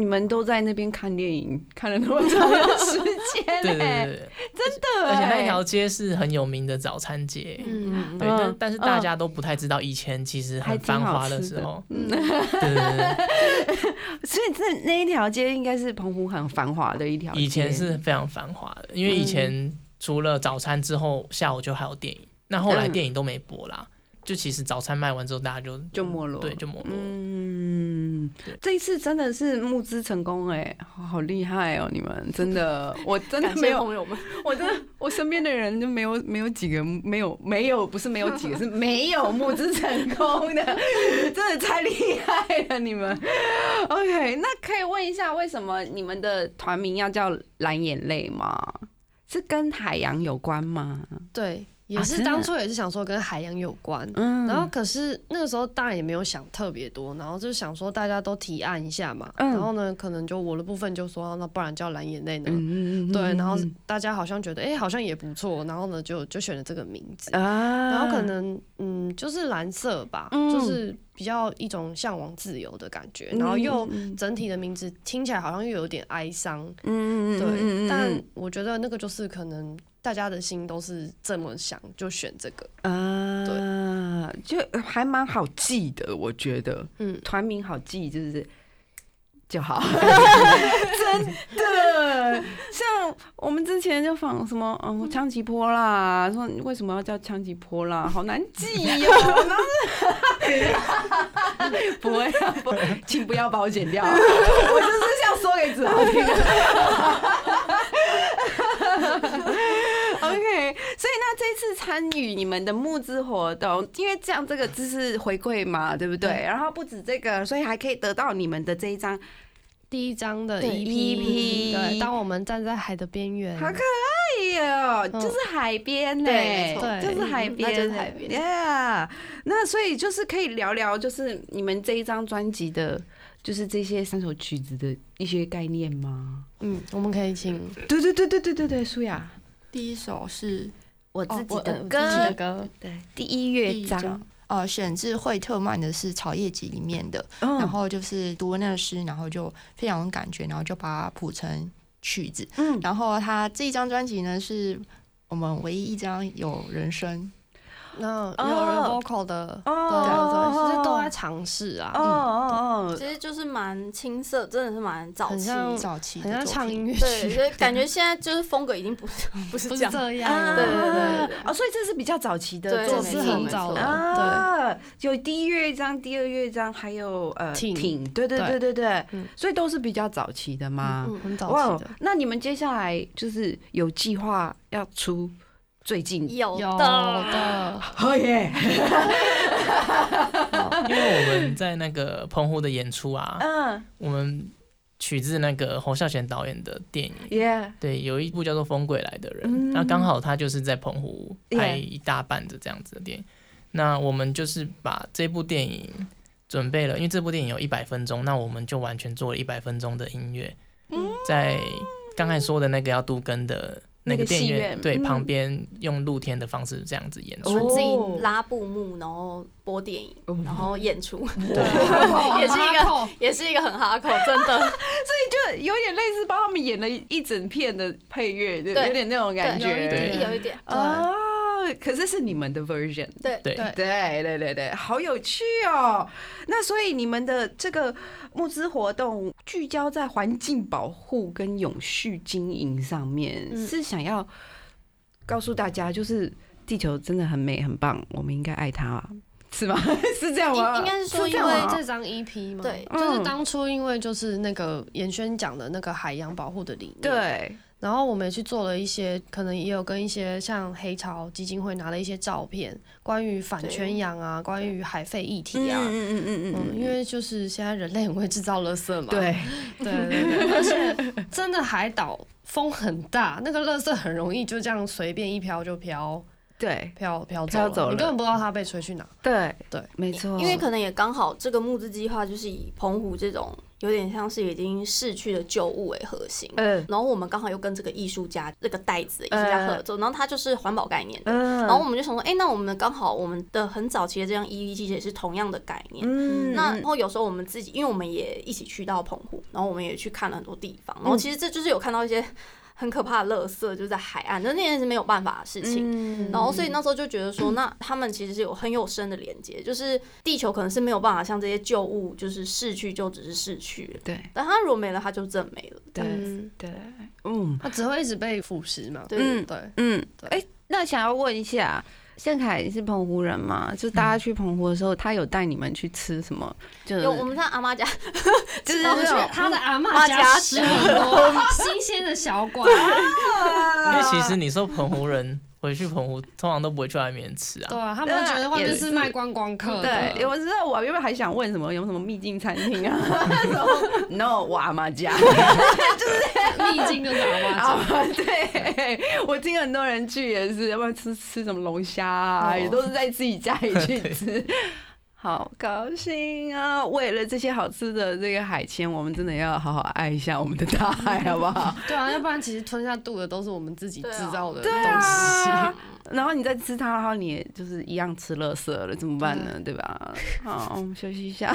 你们都在那边看电影，看了那么长的时间、
对对对
真的、
而且那
欸。
条街是很有名的早餐街。
嗯，
对，
嗯
但但是大
嗯
家都不太知道，以前其实很繁
好
华的时候，
嗯，
对对对
所以这那一条街应该是澎湖很繁华的一条街，
以前是非常繁华的，因为以
嗯。
前除了早餐之后，下午就还有电影，那后来
嗯。
电影都没播啦，就其实早餐卖完之后，大家就
就没落，
对，就没落。了。
嗯，这一次真的是募资成功哎、好好厉害哦！你们 真的，我真的没有，
朋友们，
我真的，我身边的人就没有没有几个没有没有不是没有几个 是没有募资成功的，真的太厉害了你们。OK，那可以问一下，为什么你们的团名要叫蓝眼泪吗？是跟海洋有关吗？
对，也是当初也是想说跟海洋有关，
嗯
然后可是那个时候当然也没有想特别多，然后就想说大家都提案一下嘛，
嗯
然后呢，可能就我的部分就说，啊那不然叫蓝眼泪呢？
嗯
对，然后大家好像觉得，哎、好像也不错，然后呢，就就选了这个名字。
啊，
然后可能，嗯，就是蓝色吧，
嗯
就是比较一种向往自由的感觉，然后又
嗯
整体的名字听起来好像又有点哀伤，
嗯
对。但我觉得那个就是可能大家的心都是这么想，就选这个。
啊，就还蛮好记的，我觉得
嗯，
团名好记，就是就好，真的。像我们之前就仿什么嗯枪击坡啦，说你为什么要叫枪击坡啦，好难记哟、然后是不会啊，不，请不要把我剪掉，我就是想说给子豪听的。OK，所以那这次参与你们的募资活动，因为这样这个知识回馈嘛，对不对？然后不止这个，所以还可以得到你们的这一张，
第一张的
对 EP，EP
对，当我们站在海的边缘，
好可爱哟、
嗯。
就是海边呢、
对
就是海
嗯
边，
那就是海边。
Yeah，那所以就是可以聊聊，就是你们这一张专辑的，就是这些三首曲子的一些概念吗？
嗯，我们可以请。
对对对对对对对，舒雅，
第一首是
我自己的歌，对，第一乐章，
呃，选自惠特曼的是《草叶集》里面的，
嗯
然后就是读了那个诗，然后就非常有感觉，然后就把它谱成曲子。
嗯，
然后他这一张专辑呢，是我们唯一一张有人声，
那有人
哦
vocal 的，
哦。
对对对，其实都
哦
在尝试啊，
哦哦
其实就是蛮青涩，真的是蛮早期。
很像
早期
很像
的。
唱音乐
对，
剧，
所以感觉现在就是风格已经不是 不是这样。对对对对对。
哦，所以这是比较早期的
对
作品，
这是很早的，
啊，有第一乐章、第二乐章，还有呃
挺。
挺，对对对
对
对。所以都是比较早期的吗？
嗯
很早期的，，
那你们接下来就是有计划要出最近？
有
有的，
的，
哦耶，
因为我们在那个澎湖的演出啊，
嗯。
我们取自那个侯孝贤导演的电影，
耶，
对，有一部叫做《风归来的人》，
嗯。
那刚好他就是在澎湖拍一大半的这样子的电影。那我们就是把这部电影准备了，因为这部电影有一百分钟，那我们就完全做了一百分钟的音乐，
嗯。
在刚才说的那个要杜根的那
那个
个电影院，
戏院
对，
嗯。
旁边用露天的方式这样子演出。
我们自
哦
己拉布幕，然后播电影，
哦。
然后演出，
对
也是一个也是一个很哈口，真的。
所以就有点类似帮他们演了一整片的配乐，对，有点那种感
对有一
觉
点
有一点，
哦。可是是你们的 version，
对
对。
对。
对对对对，好有趣哦！那所以你们的这个募资活动聚焦在环境保护跟永续经营上面，
嗯。
是想要告诉大家，就是地球真的很美很棒，我们应该爱它，是吗？是这样吗？
应应该是说
这
因为
这张 EP 吗，
对。
就是
嗯
当初因为就是那个严轩讲的那个海洋保护的理念，，
对，
然后我们也去做了一些，可能也有跟一些像黑潮基金会拿了一些照片，关于反圈养啊，关于海废议题啊。
嗯嗯嗯
嗯，因为就是现在人类很会制造垃圾嘛，
对，
对对对，而且真的海岛风很大，那个垃圾很容易就这样随便一飘就飘
对
飘飘走你根本不知道它被吹去哪。
对
对，
没错，
因为可能也刚好这个募资计划就是以澎湖这种有点像是已经逝去的旧物为核心。
嗯。
然后我们刚好又跟这个艺术家这个袋子的艺术家合作，然后他就是环保概念的，
嗯，
然后我们就想说，哎、那我们刚好我们的很早期的这张 EV 其实也是同样的概念。
嗯。
那然后有时候我们自己，因为我们也一起去到澎湖，然后我们也去看了很多地方，然后其实这就是有看到一些很可怕的垃圾，就在海岸，那那件是没有办法的事情。
嗯。
然后，所以那时候就觉得说，那他们其实是有很有深的连接，就是地球可能是没有办法像这些旧物，就是逝去就只是逝去了，
对。
但它如果没了，它就真的没了。
对
嗯，
对，嗯。
它只会一直被腐蚀嘛。
对。
嗯
对，
嗯，
对。
哎，那想要问一下。盛凯是澎湖人嘛？就大家去澎湖的时候，他有带你们去吃什么？就是
有我们在阿妈家，
就是
去他的阿
妈家
家吃很多新鲜的小馆，
因为其实你说澎湖人回去澎湖，通常都不会去外面吃啊。
对啊，他们都觉得外面是卖观光客的。
对，我知道我原本还想问什么有什么秘境餐厅啊，no，我阿妈家。
秘境就是阿嬷
啊
家。，
对，我听很多人去也是，要不然吃吃什么龙虾啊，
哦
也都是在自己家里去吃。好高兴啊！为了这些好吃的这个海鲜，我们真的要好好爱一下我们的大海，好不好？
对啊，要不然其实吞下肚的都是我们自己制造的东
对
西。
啊，然后你再吃它，然后你也就是一样吃垃圾了，怎么办呢？对吧？好，我们休息一下。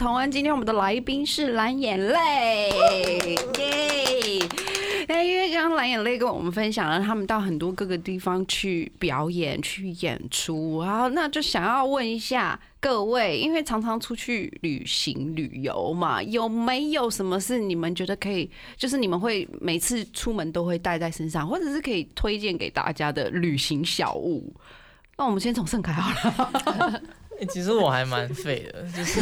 house，我是童恩。今天我们的来宾是蓝眼泪，耶！哎，因为刚刚蓝眼泪跟我们分享了他们到很多各个地方去表演、去演出，然后那就想要问一下各位，因为常常出去旅行旅游嘛，有没有什么是你们觉得可以，就是你们会每次出门都会带在身上，或者是可以推荐给大家的旅行小物？那我们先从盛凯好了。
欸其实我还蛮废的，就是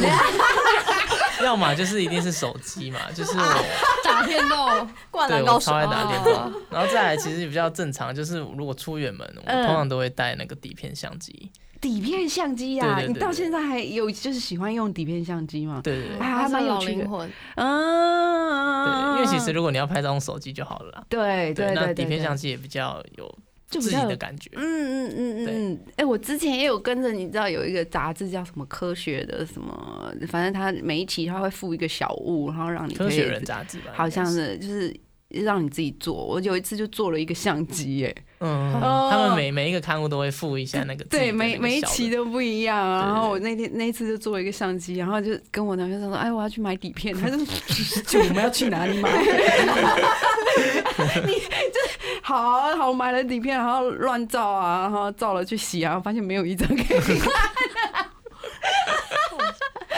要么就是一定是手机嘛，就是我
打电动，
灌
对
篮高手
我超爱打电
哦
动，然后再来其实比较正常，就是如果出远门，我
嗯
通常都会带那个底片相机。
底片相机呀、你到现在还有就是喜欢用底片相机吗？
对对对
啊，还
还
蛮有
灵。魂。
嗯，
对，因为其实如果你要拍照用手机就好了啦。
对对
那
对对对
底片相机也比较有自己
就比较
的感觉。
嗯嗯嗯嗯嗯，哎、我之前也有跟着，你知道有一个杂志叫什么科学的什么，反正它每一期它会附一个小物，然后让你可以
科学人杂志吧，
好像
是
是就是让你自己做。我有一次就做了一个相机，哎，
嗯，
哦
他们每每一个刊物都会附一下那个
对，每每一期都不一样然后我那天那一次就做了一个相机，然后就跟我男朋友说：“哎，我要去买底片。” 他说就我们要去哪里买？你就好啊好买了底片，然后乱照啊，然后照了去洗啊，发现没有一张可以看。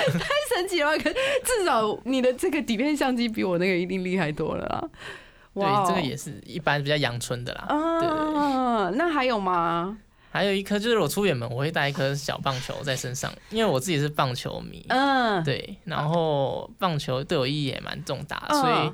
太神奇了吧！可至少你的这个底片相机比我那个一定厉害多了啦。
对，这个也是一般比较阳春的啦。对对对
啊，那还有吗？
还有一颗就是我出远门我会带一颗小棒球在身上，因为我自己是棒球迷。
嗯，
对，然后棒球对我意义也蛮重大，
嗯
所以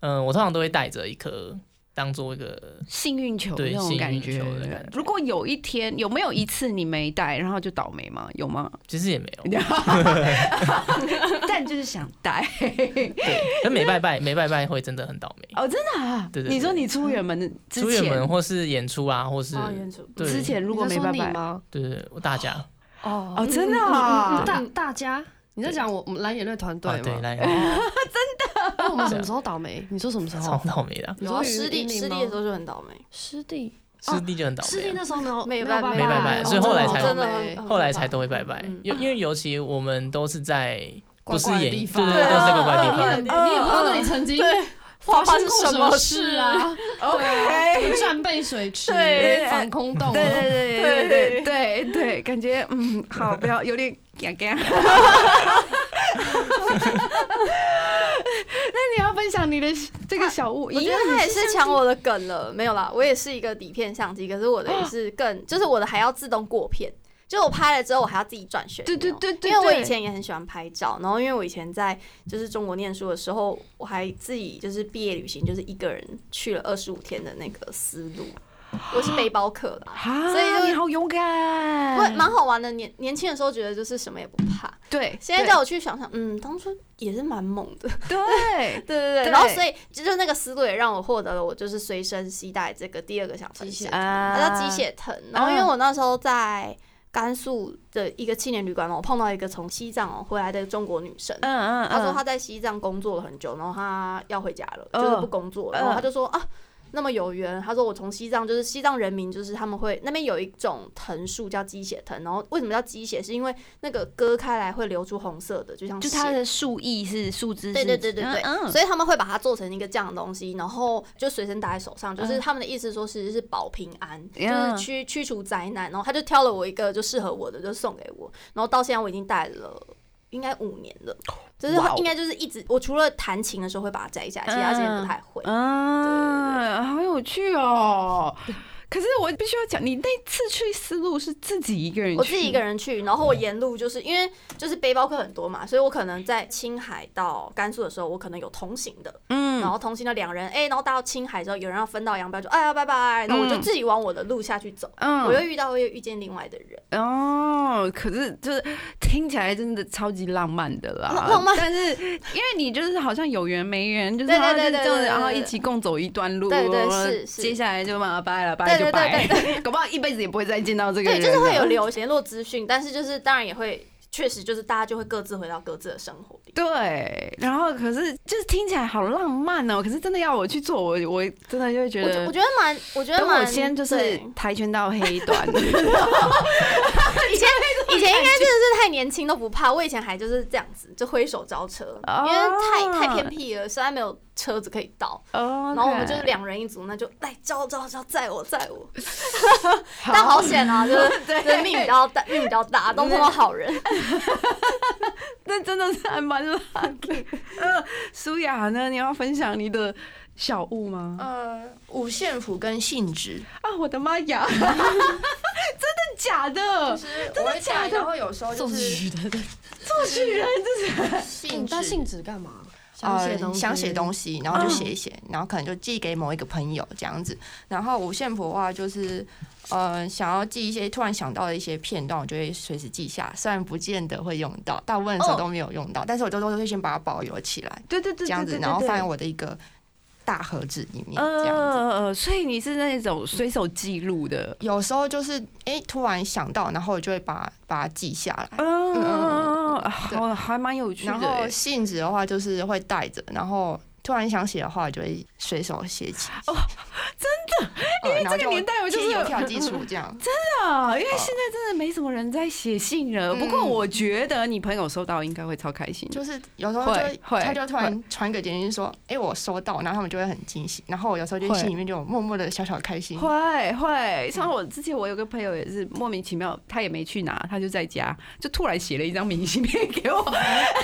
嗯、我通常都会带着一颗当做一个
幸运球
对
那种感觉如果有一天有没有一次你没带，然后就倒霉吗？有吗？
其实也没有，
但就是想带。
对，可没拜拜没拜拜会真的很倒霉。
哦，真的啊？
对对对
你说你出远门之
出远门，或是演出啊，或是
啊，演出
对
之前如果没拜拜，
你吗？
对对对，我大家
哦
哦，真的啊？
大大家，你在讲我我们蓝眼泪团队
吗对
吗？
来
那我们什么时候倒霉？你说什么时候超？
倒霉的
你说
师弟师弟的时候就很倒霉，
师弟，
师弟就很倒霉
师弟。那时候没有
没
有拜
拜没拜
拜
哦
所以后来才
真
后来才都会拜拜
嗯，
因因为尤其我们都是在不是
怪怪的
演，对
地方
对对，都是在怪怪的地
你也
方。
你也不知道那里曾经
对，
发生
什
么
么事
事啊
？OK。
战备水池
对、
防空洞，
对对对对对对对，感觉嗯，好，不要有点尴尬。那你要分享你的这个小物，
我觉得他也是抢我的梗了，没有啦，我也是一个底片相机，可是我的也 是更，就是我的还要自动过片，就我拍了之后我还要自己转学。
对对对对
因为我以前也很喜欢拍照，然后因为我以前在就是中国念书的时候，我还自己就是毕业旅行，就是一个人去了二十五天的那个丝路，我是背包客啦。
啊，
所以就
你好勇敢，
不蛮好玩的，年年轻的时候觉得就是什么也不怕，
对，
现在叫我去想想，嗯，当初也是蛮猛的，
对。
对对对，
对。
然后所以就是那个思路也让我获得了我就是随身携带这个第二个小分享，
啊。
它叫鸡血藤。然后因为我那时候在甘肃的一个青年旅馆嘛，我碰到一个从西藏哦回来的中国女生，
嗯嗯嗯，
她说她在西藏工作了很久，然后她要回家了，
嗯
就是不工作然后她就说啊。那么有缘，他说我从西藏，就是西藏人民，就是他们会那边有一种藤树叫鸡血藤，然后为什么叫鸡血？是因为那个割开来会流出红色的，就像
就
血
它的树叶是树枝是，
对对对对对，
嗯，
所以他们会把它做成一个这样的东西，然后就随身带在手上，就是
嗯
他们的意思说其实是保平安，就
嗯
是驱驱除灾难。然后他就挑了我一个就适合我的，就送给我。然后到现在我已经戴了。应该五年了，就是应该就是一直，我除了弹琴的时候会把它摘下来，其他时间不太会。
嗯，好有趣哦。可是我必须要讲，你那次去丝路是自己一个人去，
我自己一个人去，然后我沿路就是因为就是背包客很多嘛，所以我可能在青海到甘肃的时候，我可能有同行的，
嗯，
然后同行的两人，哎、然后到青海之后，有人要分道扬镳，就哎呀拜拜，然后我就
嗯
自己往我的路下去走，
嗯。
我又遇到又遇见另外的人，
哦，可是就是听起来真的超级浪漫的啦，
浪浪漫。
但是因为你就是好像有缘没缘，就是
对对对
然后一起共走一段路，
对对是是。
接下来就嘛拜了，拜
对对
就拜
对对，
搞不好一辈子也不会再见到这个
对，就是会有。留联络资讯，但是就是当然也会确实就是大家就会各自回到各自的生活里。
对，然后可是就是听起来好浪漫哦，可是真的要我去做，我我真的就会觉得
我觉得蛮，我觉得
等我
蛮，
先就是跆拳道黑段，
以前以前应该真的是太年轻都不怕，我以前还就是这样子，就挥手招车，因为太太偏僻了，实在没有车子可以到。
哦，
然后我们就是两人一组，那就来招招招，载我载我。但好险啊，就是就是命比较大，命比较大，都碰到好人。
那真的是还蛮 lucky。呃，舒雅呢，你要分享你的小物吗？
呃，五线谱跟信纸，
啊，我的妈呀！真的假的？
就是我会带，然后有时候就是
的，
作曲人就是
信纸，
那信纸干嘛？
呃想写东西，然后就写一写，然后可能就寄给某一个朋友这样子。然后五线谱的话，就是呃想要记一些突然想到的一些片段，我就会随时记下，虽然不见得会用到，大部分的时候都没有用到，但是我都都会先把它保留起来，
对对对，
这样子，然后放在。我的一个大盒子里面，这样子。
呃，所以你是那种随手记录的，
有时候就是哎、突然想到，然后我就会把把它记下来。
嗯
嗯
好，还蛮有趣的
然后。信纸的话就是会带着，然后突然想写的话，就会随手写起。哦，真的，因为
这个年代我就是
有条基础这样。
真的，因为现在真的没什么人在写信了。不过
嗯
我觉得你朋友收到应该会超开心。
就是有时候就
会会
他就突然传个简讯说：“哎、我收到。”然后他们就会很惊喜。然后我有时候就心里面就有默默的小小的开心。
会会，像我之前我有个朋友也是莫名其妙，他也没去拿，他就在家就突然写了一张明信片给我，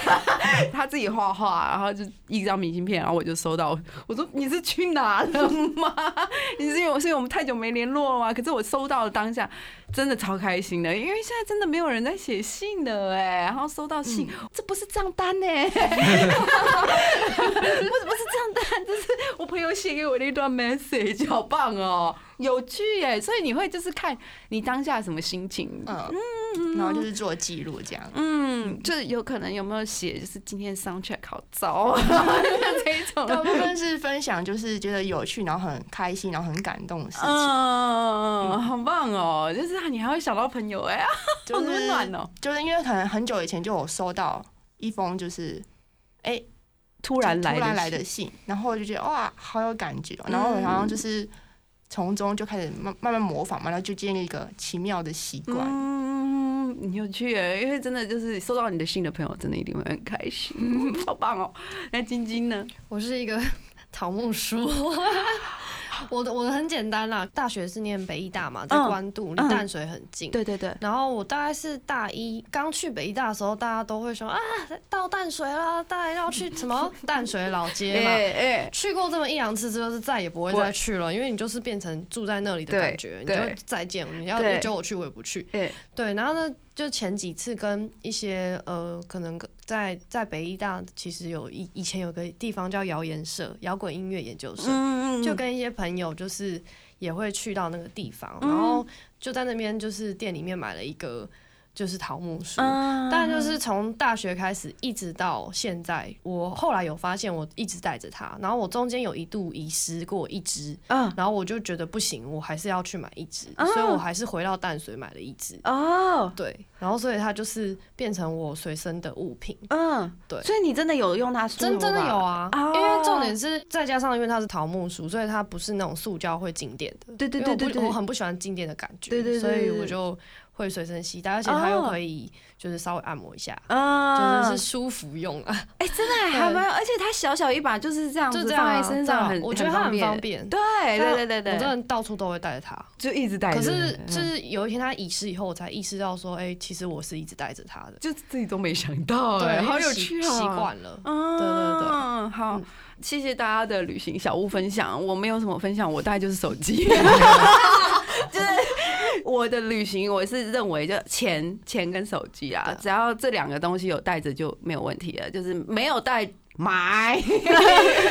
他自己画画，然后就一张明信片，然后我就收到，我说你是去哪了吗？你是因为我是因为我们太久没联络了吗？可是我收到了当下真的超开心的，因为现在真的没有人在写信了哎，然后收到信，这不是账单呢，不是不是账单，这是我朋友写给我的一段 message，好棒哦，有趣耶！所以你会就是看你当下什么心情，
嗯，然后就是做记录这样。
嗯，就是有可能有没有写，就是今天 soundtrack 好糟啊 这一种。
大部分是分享，就是觉得有趣，然后很开心，然后很感动的事情。
嗯，好棒哦！就是啊你还会想到朋友，哎，好
就是
温暖哦。
就是因为可能很久以前就有收到一封，就是哎、
突然来
突然来的信，然后我就觉得哇，好有感觉哦、然后好像就是从中就开始慢慢慢模仿嘛，然后就建立一个奇妙的习惯。
嗯，你有趣耶，因为真的就是收到你的信的朋友，真的一定会很开心，好棒哦。那晶晶呢？
我是一个草木书。我的我的很简单啦，大学是念北医大嘛，在
嗯
关渡，离
嗯
淡水很近。
对对对，
然后我大概是大一刚去北医大的时候，大家都会说啊，到淡水啦，大家要去什么 淡水老街嘛。
哎，
去过这么一两次之后，是再也不会再去了，因为你就是变成住在那里的感觉，你就再见。你要
对
你叫我去，我也不去。
对，
对，然后呢，就前几次跟一些呃，可能在在北医大，其实有以以前有个地方叫谣言社，摇滚音乐研究社，
嗯。
就跟一些朋友就是也会去到那个地方，
嗯。
然后就在那边就是店里面买了一个就是桃木树。
嗯
但就是从大学开始一直到现在，我后来有发现我一直带着它，然后我中间有一度遗失过一只，
嗯
然后我就觉得不行，我还是要去买一只，
哦
所以我还是回到淡水买了一只。
哦，
对，然后所以它就是变成我随身的物品，
嗯，
对
所以你真的有用它梳
真真的有啊，
哦
因为重点是再加上因为它是桃木树，所以它不是那种塑胶会静电的，
对对
因为我
对
我很不喜欢静电的感觉，
对对对
所以我就会随身携带，而且它又
哦
可以就是稍微按摩一下，
啊，
就是是舒服用啊，
哎，真的还蛮，而且它小小一把就是这样子
就这样啊
放在身上，很
对啊我觉得它很方。便。
对对对对对，
我真的到处都会带着它，
就一直带着。
可是
嗯
就是有一天它遗失以后，我才意识到说，哎，其实我是一直带着它的，
就自己都没想到，
对，
哎，好有趣哦，
习惯了。
嗯，
对对对
好
嗯，
谢谢大家的旅行小物分享。我没有什么分享，我大概就是手机，就是 我的旅行，我是认为就钱钱跟手机啊，只要这两个东西有带着就没有问题了，就是没有带。买，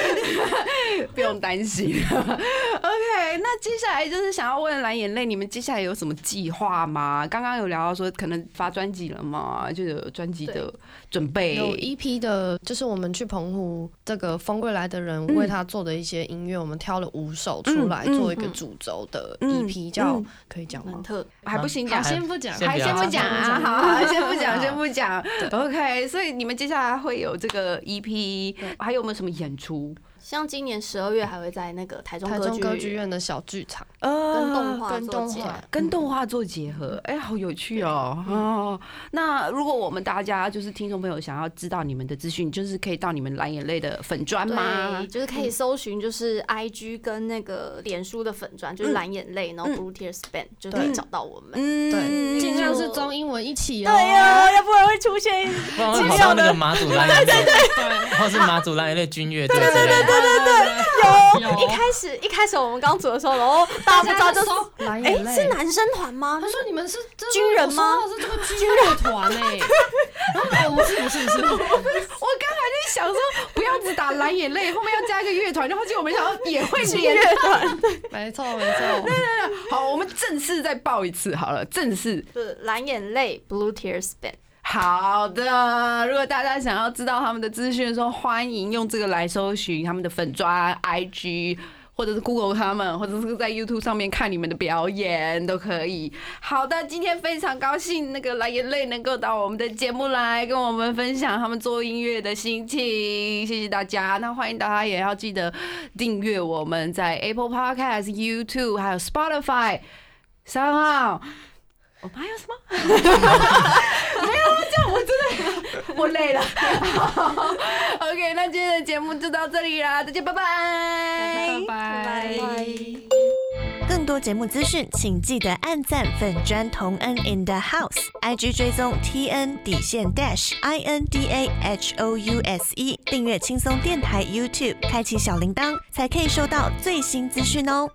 不用担心。OK，那接下来就是想要问蓝眼泪，你们接下来有什么计划吗？刚刚有聊到说可能发专辑了嘛，就有专辑的准备。
有一批的，就是我们去澎湖这个风归来的人为他做的一些音乐，我们挑了五首出来做一个主轴的
嗯
EP，叫
嗯
可以讲吗？
特
还不行讲。
好，，先不讲，
先不要
还先不讲。啊，好，好先不讲，先不讲。OK，所以你们接下来会有这个 EP，还有没有什么演出？
像今年十二月还会在那个台中
台中歌剧
院
院的小剧场，
呃
跟动画
跟动画
做结合。
跟动画做结合，哎、好有趣哦！哦，那如果我们大家就是听众朋友想要知道你们的资讯，就是可以到你们蓝眼泪的粉砖吗，？
就是可以搜寻，就是 I G 跟那个脸书的粉砖，就是蓝眼泪，然后
嗯
Blue Tears Band 就可以找到我们。
嗯
对，尽量是
就
中英文一起哦。
对呀，要不然会出现
不然会跑到那个马祖蓝眼泪，或是马祖蓝眼泪军乐队之类的。
对对对，有
一开始一开始我们刚组的时候，然后大家不知道就是哎是男生团吗
他？说你们是
军人吗？
是这个军乐团哎，然后哦不是不是不是，
我刚才在想说，不要只打蓝眼泪，后面要加一个乐团，然后结果没想到也会连乐团。
没错没错，
好，我们正式再报一次好了，正式。
是蓝眼泪 Blue Tears Band。
好的，如果大家想要知道他们的资讯的时候，欢迎用这个来搜寻他们的粉砖、IG，或者是 Google 他们，或者是在 YouTube 上面看你们的表演都可以。好的，今天非常高兴那个蓝眼泪能够到我们的节目来跟我们分享他们做音乐的心情，谢谢大家。那欢迎大家也要记得订阅我们在 Apple Podcast、YouTube 还有 Spotify 三号。我们还有什么？没有啊，这样我真的我累了。OK，那今天的节目就到这里啦，大家拜拜，
拜拜。
更多节目资讯，请记得按赞粉砖同恩 in the house，IG 追踪 T N 底线 dash I N D A H O U S E，订阅轻松电台 YouTube，开启小铃铛，才可以收到最新资讯哦。